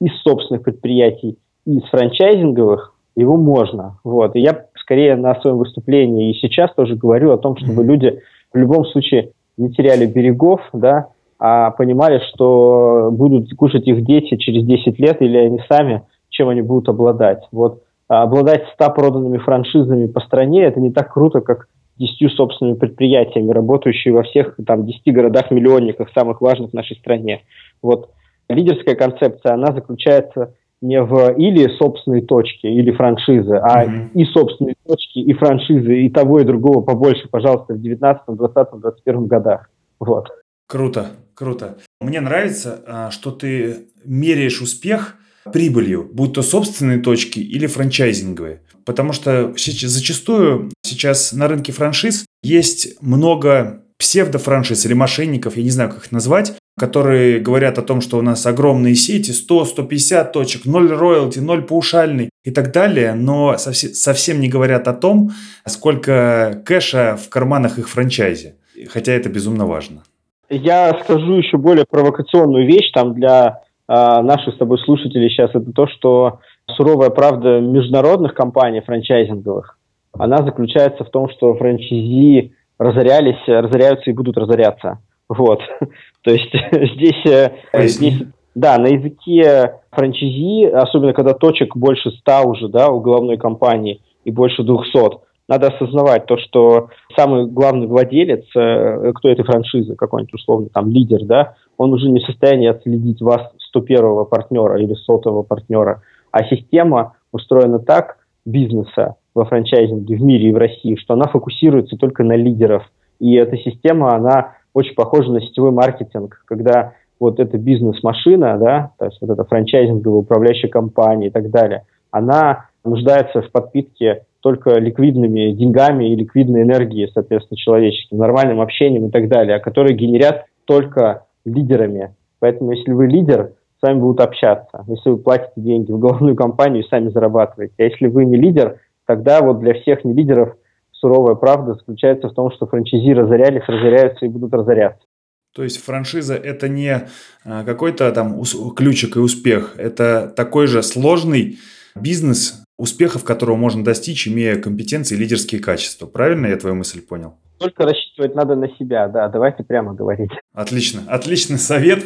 из собственных предприятий и из франчайзинговых, его можно. Вот. И я скорее на своем выступлении и сейчас тоже говорю о том, чтобы люди в любом случае не теряли берегов, да, а понимали, что будут кушать их дети через 10 лет или они сами, чем они будут обладать. Вот обладать 100 проданными франшизами по стране, это не так круто, как 10 собственными предприятиями, работающими во всех там, 10 городах-миллионниках, самых важных в нашей стране. Вот лидерская концепция, она заключается не в или собственной точке, или франшизы, а mm-hmm. и собственные точки, и франшизы, и того, и другого побольше, пожалуйста, в 19, 20, 21 годах. Вот. Круто, круто. Мне нравится, а, что ты меряешь успех прибылью, будь то собственные точки или франчайзинговые. Потому что зачастую сейчас на рынке франшиз есть много псевдофраншиз или мошенников, я не знаю, как их назвать, которые говорят о том, что у нас огромные сети, 100-150 точек, 0 роялти, 0 паушальный и так далее, но совсем не говорят о том, сколько кэша в карманах их франчайзе. хотя это безумно важно. Я скажу еще более провокационную вещь там для э, наших с тобой слушателей сейчас. Это то, что суровая правда международных компаний франчайзинговых, она заключается в том, что франчайзи разорялись, разоряются и будут разоряться. Вот. То есть здесь, э, здесь, да, на языке франчайзи, особенно когда точек больше ста уже, да, у головной компании и больше двухсот, надо осознавать то, что самый главный владелец, э, кто этой франшизы, какой-нибудь условно там лидер, да, он уже не в состоянии отследить вас 101-го партнера или сотого партнера, а система устроена так, бизнеса во франчайзинге в мире и в России, что она фокусируется только на лидеров. И эта система, она очень похожа на сетевой маркетинг, когда вот эта бизнес-машина, да, то есть вот эта франчайзинговая управляющая компания и так далее, она нуждается в подпитке только ликвидными деньгами и ликвидной энергией, соответственно, человеческим, нормальным общением и так далее, которые генерят только лидерами. Поэтому если вы лидер, с вами будут общаться. Если вы платите деньги в головную компанию, сами зарабатываете. А если вы не лидер, тогда вот для всех не лидеров суровая правда заключается в том, что франчайзи разорялись, разоряются и будут разоряться. То есть франшиза это не а, какой-то там ключик и успех, это такой же сложный бизнес, успехов которого можно достичь, имея компетенции и лидерские качества. Правильно я твою мысль понял? Только рассчитывать надо на себя, да, давайте прямо говорить. Отлично, отличный совет,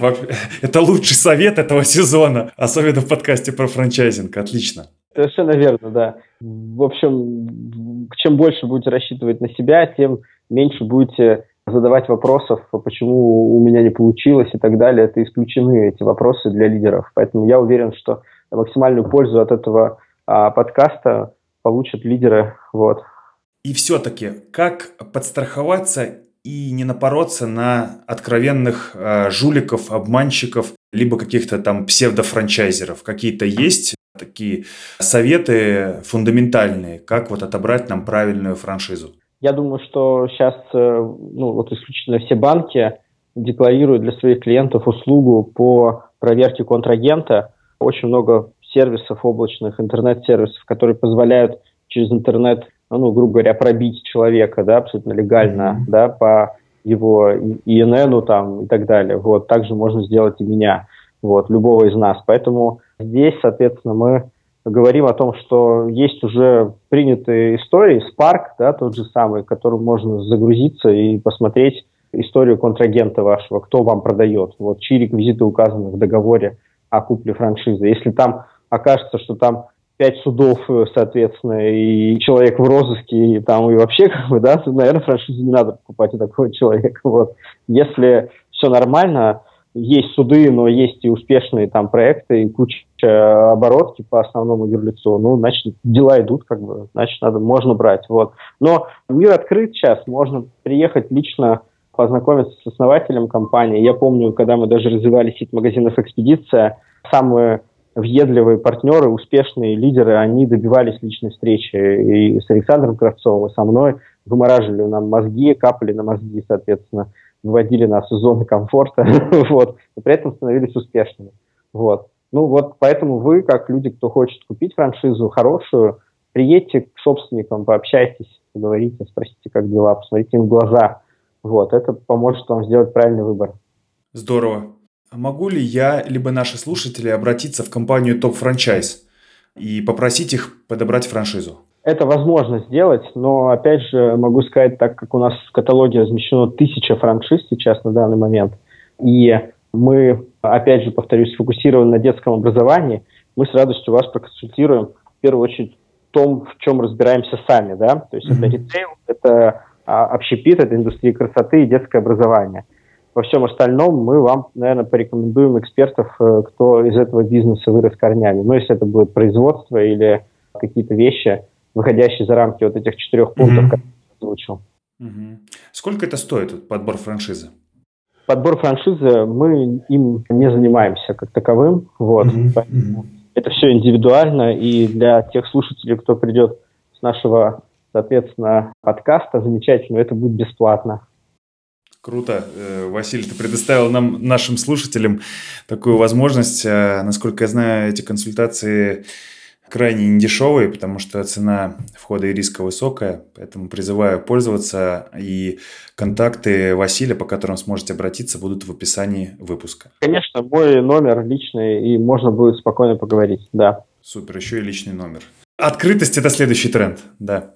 это лучший совет этого сезона, особенно в подкасте про франчайзинг, отлично. Совершенно верно, да. В общем, чем больше будете рассчитывать на себя, тем меньше будете задавать вопросов, почему у меня не получилось и так далее. Это исключены эти вопросы для лидеров. Поэтому я уверен, что максимальную пользу от этого а, подкаста получат лидеры. Вот. И все-таки, как подстраховаться и не напороться на откровенных э, жуликов, обманщиков, либо каких-то там псевдофранчайзеров? Какие-то есть такие советы фундаментальные, как вот отобрать нам правильную франшизу? Я думаю, что сейчас э, ну, вот исключительно все банки декларируют для своих клиентов услугу по проверке контрагента. Очень много сервисов облачных, интернет-сервисов, которые позволяют через интернет, ну, грубо говоря, пробить человека, да, абсолютно легально, mm-hmm. да, по его ИННу там и так далее. Вот, также можно сделать и меня, вот, любого из нас. Поэтому здесь, соответственно, мы говорим о том, что есть уже принятые истории, Spark, да, тот же самый, которым можно загрузиться и посмотреть историю контрагента вашего, кто вам продает, вот, чьи реквизиты указаны в договоре о купле франшизы. Если там окажется, что там пять судов, соответственно, и человек в розыске, и там и вообще, как бы, да, наверное, франшизу не надо покупать у такого человека. Вот. Если все нормально, есть суды, но есть и успешные там проекты, и куча оборотки по основному юрлицу, ну, значит, дела идут, как бы, значит, надо, можно брать, вот. Но мир открыт сейчас, можно приехать лично познакомиться с основателем компании. Я помню, когда мы даже развивали сеть магазинов «Экспедиция», самые въедливые партнеры, успешные лидеры, они добивались личной встречи и с Александром Кравцовым, и со мной, вымораживали нам мозги, капали на мозги, соответственно, выводили нас из зоны комфорта, вот, и при этом становились успешными, вот. Ну вот, поэтому вы, как люди, кто хочет купить франшизу хорошую, приедьте к собственникам, пообщайтесь, поговорите, спросите, как дела, посмотрите им в глаза, вот, это поможет вам сделать правильный выбор. Здорово. А могу ли я, либо наши слушатели обратиться в компанию Топ Франчайз и попросить их подобрать франшизу? Это возможно сделать, но опять же могу сказать, так как у нас в каталоге размещено тысяча франшиз сейчас на данный момент, и мы, опять же, повторюсь, сфокусированы на детском образовании, мы с радостью вас проконсультируем в первую очередь в том, в чем разбираемся сами, да, то есть mm-hmm. это ритейл, это а, общепит, это индустрия красоты и детское образование – во всем остальном мы вам, наверное, порекомендуем экспертов, э, кто из этого бизнеса вырос корнями. Ну, если это будет производство или какие-то вещи, выходящие за рамки вот этих четырех пунктов, mm-hmm. которые я озвучил. Mm-hmm. Сколько это стоит, подбор франшизы? Подбор франшизы мы им не занимаемся как таковым. Вот. Mm-hmm. Поэтому это все индивидуально. И для тех слушателей, кто придет с нашего, соответственно, подкаста, замечательно, это будет бесплатно. Круто. Э, Василий, ты предоставил нам, нашим слушателям, такую возможность. Э, насколько я знаю, эти консультации крайне недешевый, потому что цена входа и риска высокая, поэтому призываю пользоваться, и контакты Василия, по которым сможете обратиться, будут в описании выпуска. Конечно, мой номер личный, и можно будет спокойно поговорить, да. Супер, еще и личный номер. Открытость – это следующий тренд, да.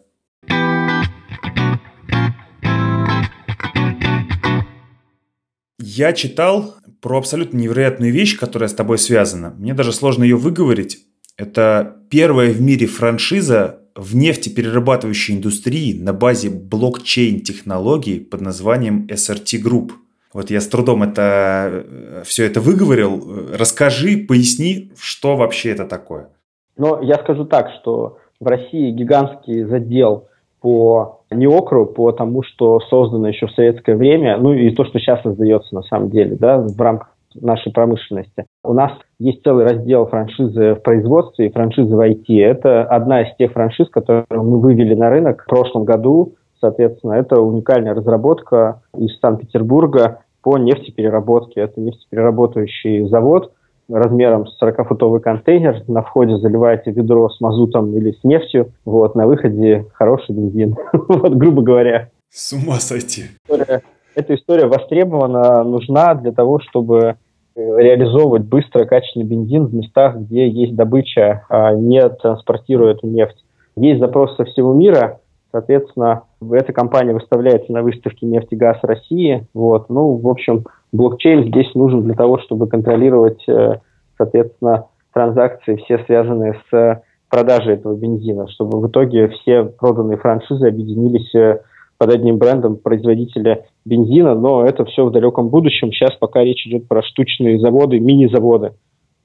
Я читал про абсолютно невероятную вещь, которая с тобой связана. Мне даже сложно ее выговорить. Это первая в мире франшиза в нефтеперерабатывающей индустрии на базе блокчейн-технологий под названием SRT Group. Вот я с трудом это, э, все это выговорил. Расскажи, поясни, что вообще это такое. Но я скажу так, что в России гигантский задел по неокру, по тому, что создано еще в советское время, ну и то, что сейчас создается на самом деле, да, в рамках нашей промышленности. У нас есть целый раздел франшизы в производстве и франшизы в IT. Это одна из тех франшиз, которые мы вывели на рынок в прошлом году. Соответственно, это уникальная разработка из Санкт-Петербурга по нефтепереработке. Это нефтеперерабатывающий завод размером с 40-футовый контейнер. На входе заливаете ведро с мазутом или с нефтью. Вот, на выходе хороший бензин. вот, грубо говоря. С ума сойти. История эта история востребована, нужна для того, чтобы э, реализовывать быстро качественный бензин в местах, где есть добыча, а не транспортируя эту нефть. Есть запрос со всего мира, соответственно, эта компания выставляется на выставке «Нефть и газ России». Вот. Ну, в общем, блокчейн здесь нужен для того, чтобы контролировать, э, соответственно, транзакции, все связанные с продажей этого бензина, чтобы в итоге все проданные франшизы объединились э, под одним брендом производителя бензина, но это все в далеком будущем. Сейчас пока речь идет про штучные заводы, мини-заводы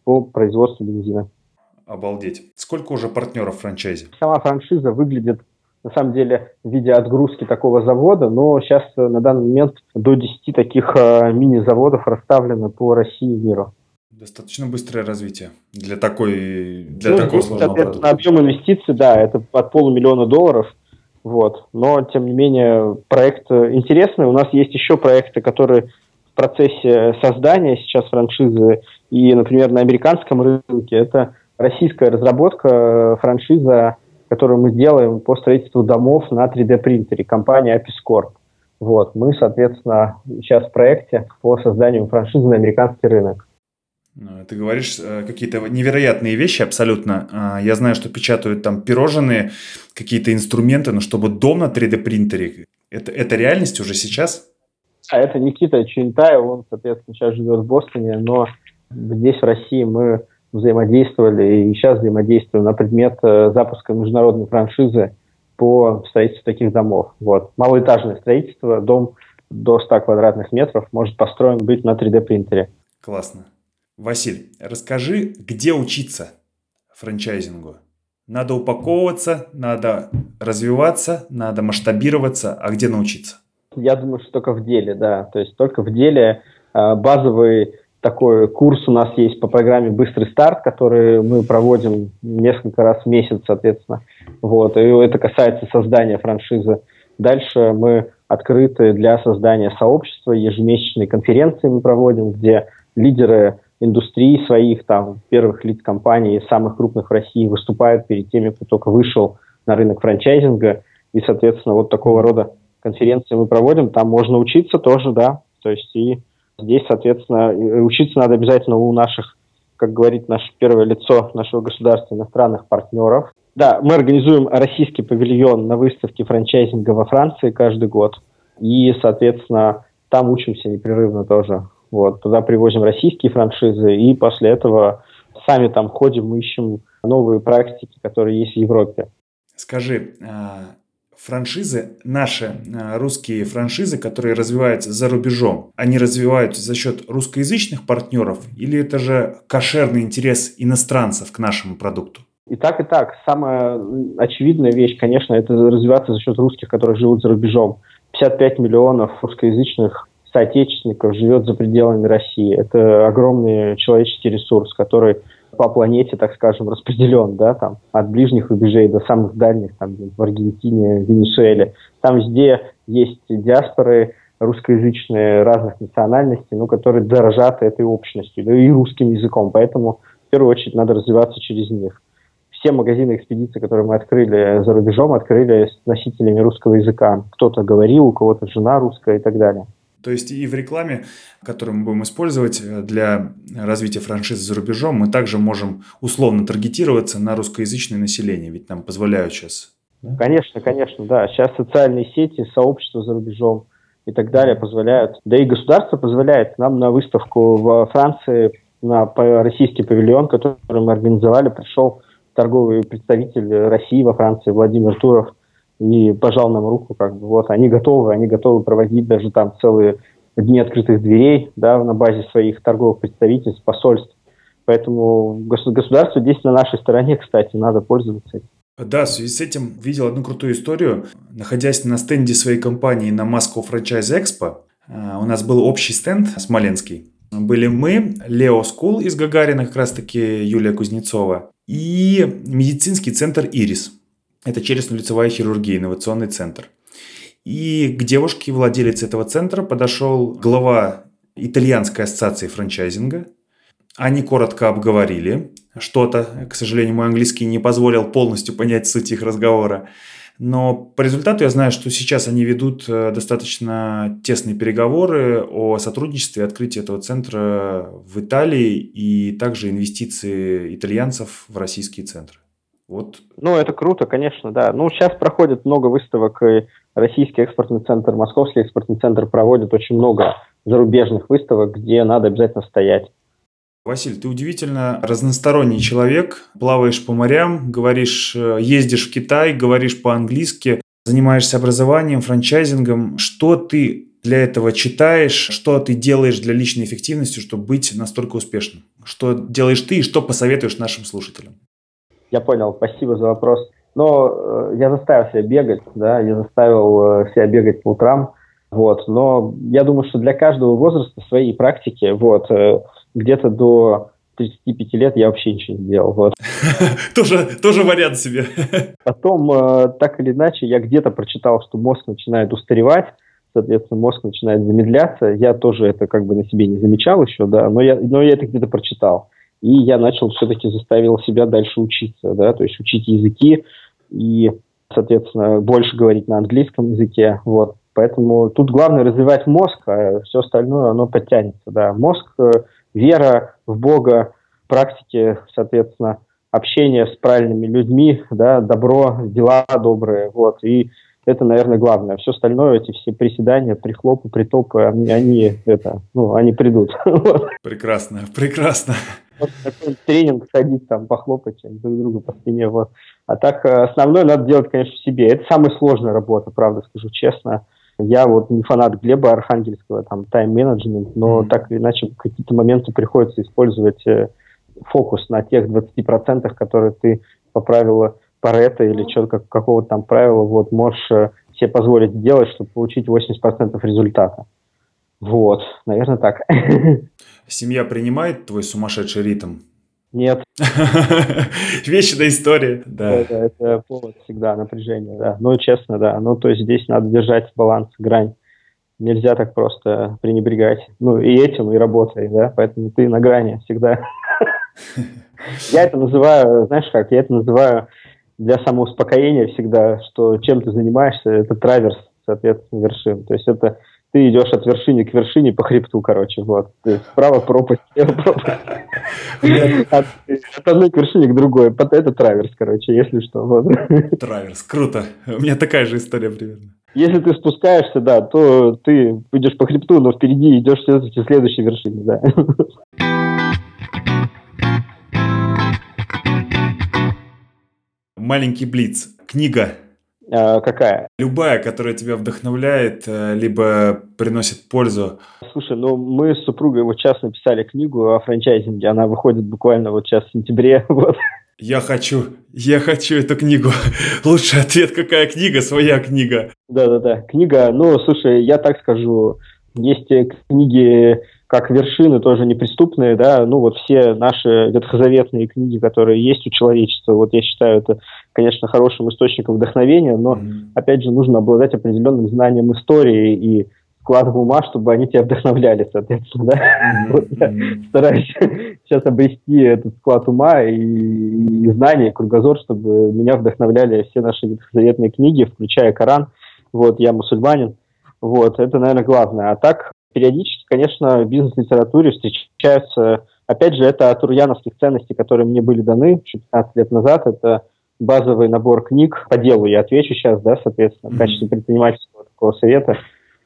по производству бензина. Обалдеть. Сколько уже партнеров в франчайзе? Сама франшиза выглядит на самом деле в виде отгрузки такого завода, но сейчас э, на данный момент до 10 таких э, мини-заводов расставлено по России и миру. Достаточно быстрое развитие для такой для ну, такого сложного продукта. Объем инвестиций, да, это от полумиллиона долларов – вот. Но, тем не менее, проект интересный. У нас есть еще проекты, которые в процессе создания сейчас франшизы. И, например, на американском рынке это российская разработка, франшиза, которую мы делаем по строительству домов на 3D-принтере, компания Apiscorp. Вот. Мы, соответственно, сейчас в проекте по созданию франшизы на американский рынок. Э, ты говоришь э, какие-то невероятные вещи абсолютно. А, я знаю, что печатают там пирожные, какие-то инструменты, но чтобы дом на 3D-принтере, это, это реальность уже сейчас? А это Никита Чинтаев, он, соответственно, сейчас живет в Бостоне, но здесь, в России, мы взаимодействовали и сейчас взаимодействуем на предмет э, запуска международной франшизы по строительству таких домов. Вот. Малоэтажное строительство, дом до 100 квадратных метров может построен быть на 3D-принтере. Классно. Василь, расскажи, где учиться франчайзингу? Надо упаковываться, надо развиваться, надо масштабироваться, а где научиться? Я думаю, что только в деле, да. То есть только в деле а, базовый такой курс у нас есть по программе «Быстрый старт», который мы проводим несколько раз в месяц, соответственно. Вот. И это касается создания франшизы. Дальше мы открыты для создания сообщества, ежемесячные конференции мы проводим, где лидеры индустрии своих, там, первых лиц компаний, самых крупных в России, выступают перед теми, кто только вышел на рынок франчайзинга. И, соответственно, вот такого рода конференции мы проводим. Там можно учиться тоже, да. То есть и здесь, соответственно, учиться надо обязательно у наших, как говорит наше первое лицо нашего государства, иностранных партнеров. Да, мы организуем российский павильон на выставке франчайзинга во Франции каждый год. И, соответственно, там учимся непрерывно тоже. Вот, туда привозим российские франшизы, и после этого сами там ходим, ищем новые практики, которые есть в Европе. Скажи, а, франшизы, наши а, русские франшизы, которые развиваются за рубежом, они развиваются за счет русскоязычных партнеров или это же кошерный интерес иностранцев к нашему продукту? И так, и так. Самая очевидная вещь, конечно, это развиваться за счет русских, которые живут за рубежом. 55 миллионов русскоязычных соотечественников живет за пределами России. Это огромный человеческий ресурс, который по планете, так скажем, распределен, да, там, от ближних рубежей до самых дальних, там, в Аргентине, Венесуэле. Там везде есть диаспоры русскоязычные разных национальностей, ну, которые дорожат этой общностью, да, и русским языком. Поэтому, в первую очередь, надо развиваться через них. все магазины экспедиции, которые мы открыли за рубежом, открыли с носителями русского языка. Кто-то говорил, у кого-то жена русская и так далее. То есть и в рекламе, которую мы будем использовать э, для развития франшизы за рубежом, мы также можем условно таргетироваться на русскоязычное население, ведь нам позволяют сейчас. Конечно, конечно, да. Сейчас социальные сети, сообщества за рубежом и так далее позволяют. Да и государство позволяет нам на выставку в Франции, на российский павильон, который мы организовали, пришел торговый представитель России во Франции Владимир Туров и пожал нам руку, как бы вот они готовы, они готовы проводить даже там целые дни открытых дверей, да, на базе своих торговых представительств, посольств. Поэтому государство здесь на нашей стороне, кстати, надо пользоваться этим. Да, в связи с этим видел одну крутую историю. Находясь на стенде своей компании на Moscow Franchise Expo, э, у нас был общий стенд смоленский. Были мы, Leo School из Гагарина, как раз таки Юлия Кузнецова, и медицинский центр «Ирис». Это челюстно-лицевая хирургия, инновационный центр. И к девушке, владелице этого центра, подошел глава итальянской ассоциации франчайзинга. Они коротко обговорили что-то. К сожалению, мой английский не позволил полностью понять суть их разговора. Но по результату я знаю, что сейчас они ведут э, достаточно тесные переговоры о сотрудничестве и открытии этого центра в Италии и также инвестиции итальянцев в российские центры. Вот. Ну, это круто, конечно, да. Ну, сейчас проходит много выставок, и Российский экспортный центр, Московский экспортный центр проводит очень много зарубежных выставок, где надо обязательно стоять. Василий, ты удивительно разносторонний человек, плаваешь по морям, говоришь, э, ездишь в Китай, говоришь по-английски, занимаешься образованием, франчайзингом. Что ты для этого читаешь, что ты делаешь для личной эффективности, чтобы быть настолько успешным? Что делаешь ты и что посоветуешь нашим слушателям? Я понял, спасибо за вопрос. Но э, я заставил себя бегать, да, я заставил э, себя бегать по утрам, вот. Но я думаю, что для каждого возраста свои практики, вот. Э, где-то до 35 лет я вообще ничего не делал. Вот. тоже, тоже вариант себе. Потом, э, так или иначе, я где-то прочитал, что мозг начинает устаревать, соответственно, мозг начинает замедляться. Я тоже это как бы на себе не замечал еще, да, но я, но я это где-то прочитал. И я начал все-таки заставил себя дальше учиться, да, то есть учить языки и, соответственно, больше говорить на английском языке, вот. Поэтому тут главное развивать мозг, а все остальное, оно подтянется, да. Мозг э, вера в Бога, практики, соответственно, общение с правильными людьми, да, добро, дела добрые, вот, и это, наверное, главное. Все остальное, эти все приседания, прихлопы, притопы, они, они это, ну, они придут. Прекрасно, прекрасно. Тренинг сходить там, похлопать друг друга по спине, вот. А так, э, основное надо делать, конечно, себе. Это самая сложная работа, правда, скажу честно. Я вот не фанат Глеба Архангельского, там, тайм-менеджмент, но mm-hmm. так или иначе какие-то моменты приходится использовать э, фокус на тех 20%, которые ты по правилу Паретта или что-то как, какого-то там правила вот можешь э, себе позволить сделать, чтобы получить 80% результата. Вот, наверное, так. Семья принимает твой сумасшедший ритм? Нет. Вечная история. Да. Это, это повод всегда напряжения, да. Ну, честно, да. Ну, то есть здесь надо держать баланс, грань. Нельзя так просто пренебрегать. Ну, и этим, и работой, да. Поэтому ты на грани всегда. Я это называю, знаешь как, я это называю для самоуспокоения всегда, что чем ты занимаешься, это траверс, соответственно, вершин. То есть это ты идешь от вершины к вершине по хребту, короче, вот. Справа пропасть, слева пропасть. От, от одной к вершине к другой. Это траверс, короче, если что. Вот. Траверс, круто. У меня такая же история примерно. Если ты спускаешься, да, то ты идешь по хребту, но впереди идешь все-таки следующей вершине, да. Маленький Блиц. Книга какая? Любая, которая тебя вдохновляет, э, либо приносит пользу. Слушай, ну мы с супругой вот сейчас написали книгу о франчайзинге. Она выходит буквально вот сейчас в сентябре. Вот. Я хочу, я хочу эту книгу. Лучший ответ, какая книга? Своя книга. Да-да-да, книга. Ну, слушай, я так скажу, есть книги как вершины тоже неприступные, да, ну вот все наши ветхозаветные книги, которые есть у человечества, вот я считаю это, конечно, хорошим источником вдохновения, но, mm-hmm. опять же, нужно обладать определенным знанием истории и, складом ума, чтобы они тебя вдохновляли, соответственно, да. Mm-hmm. Вот я стараюсь сейчас обрести этот склад ума и, и знания, и кругозор, чтобы меня вдохновляли все наши ветхозаветные книги, включая Коран. Вот, я мусульманин. Вот, это, наверное, главное. А так, периодически, конечно, в бизнес-литературе встречаются, опять же, это от урьяновских ценностей, которые мне были даны 15 лет назад. Это базовый набор книг по делу. Я отвечу сейчас, да, соответственно, в качестве предпринимательского такого совета.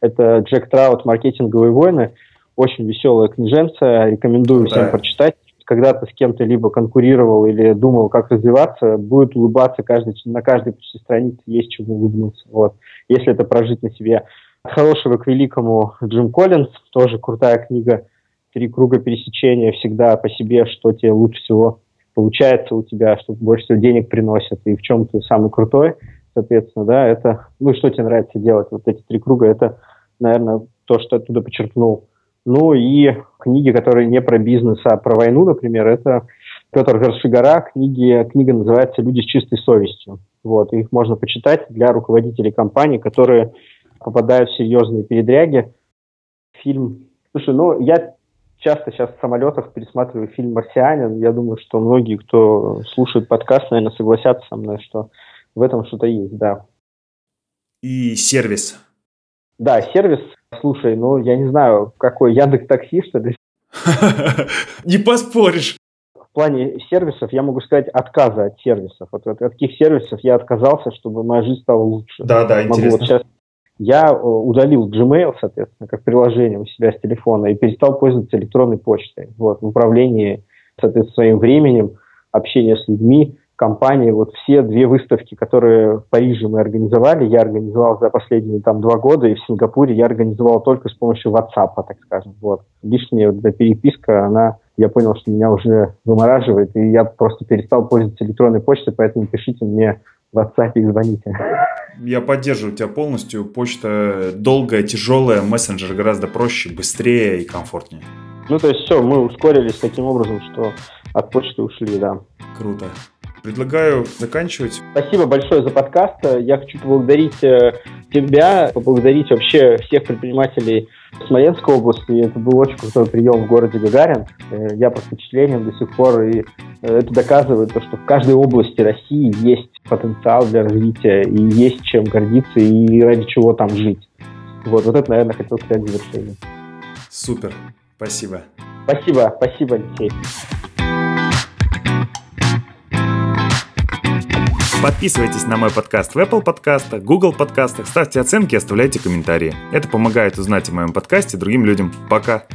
Это Джек Траут «Маркетинговые войны». Очень веселая книженца, рекомендую да. всем прочитать. Когда ты с кем-то либо конкурировал или думал, как развиваться, будет улыбаться каждый, на каждой странице есть чему улыбнуться. Вот. Если это прожить на себе. От хорошего к великому Джим Коллинз, тоже крутая книга. Три круга пересечения всегда по себе, что тебе лучше всего получается у тебя, что больше всего денег приносит и в чем ты самый крутой, соответственно, да, это, ну, что тебе нравится делать, вот эти три круга, это, наверное, то, что оттуда подчеркнул. Ну и книги, которые не про бизнес, а про войну, например, это Петр Вершигора, книги, книга называется «Люди с чистой совестью». Вот, их можно почитать для руководителей компаний, которые попадают в серьезные передряги. Фильм... Слушай, ну, я часто сейчас в самолетах пересматриваю фильм «Марсианин». Я думаю, что многие, кто слушает подкаст, наверное, согласятся со мной, что в этом что-то есть, да. И сервис. Да, сервис. Слушай, ну, я не знаю, какой Яндекс Такси, что ли? Не поспоришь. В плане сервисов я могу сказать отказа от сервисов. От каких сервисов я отказался, чтобы моя жизнь стала лучше. Да, да, интересно. Вот сейчас я э, удалил Gmail, соответственно, как приложение у себя с телефона и перестал пользоваться электронной почтой. Вот, в управлении, соответственно, своим временем, общение с людьми, компании. Вот все две выставки, которые в Париже мы организовали, я организовал за последние там два года, и в Сингапуре я организовал только с помощью WhatsApp, так скажем. Вот. Лишняя вот эта переписка, она, я понял, что меня уже вымораживает, и я просто перестал пользоваться электронной почтой, поэтому пишите мне в WhatsApp и звоните. Я поддерживаю тебя полностью. Почта долгая, тяжелая, мессенджер гораздо проще, быстрее и комфортнее. Ну, то есть все, мы ускорились таким образом, что от почты ушли, да. Круто. Предлагаю заканчивать. Спасибо большое за подкаст. Я хочу поблагодарить э, тебя, поблагодарить вообще всех предпринимателей Смоленской области. Это был очень крутой прием в городе Гагарин. Э, я под впечатлением до сих пор, и э, это доказывает то, что в каждой области России есть потенциал для развития, и есть чем гордиться, и ради чего там жить. Вот, вот это, наверное, хотел сказать в завершение. Супер. Спасибо. Спасибо, спасибо, Алексей. Подписывайтесь на мой подкаст в Apple подкастах, Google подкастах, ставьте оценки и оставляйте комментарии. Это помогает узнать о моем подкасте другим людям. Пока!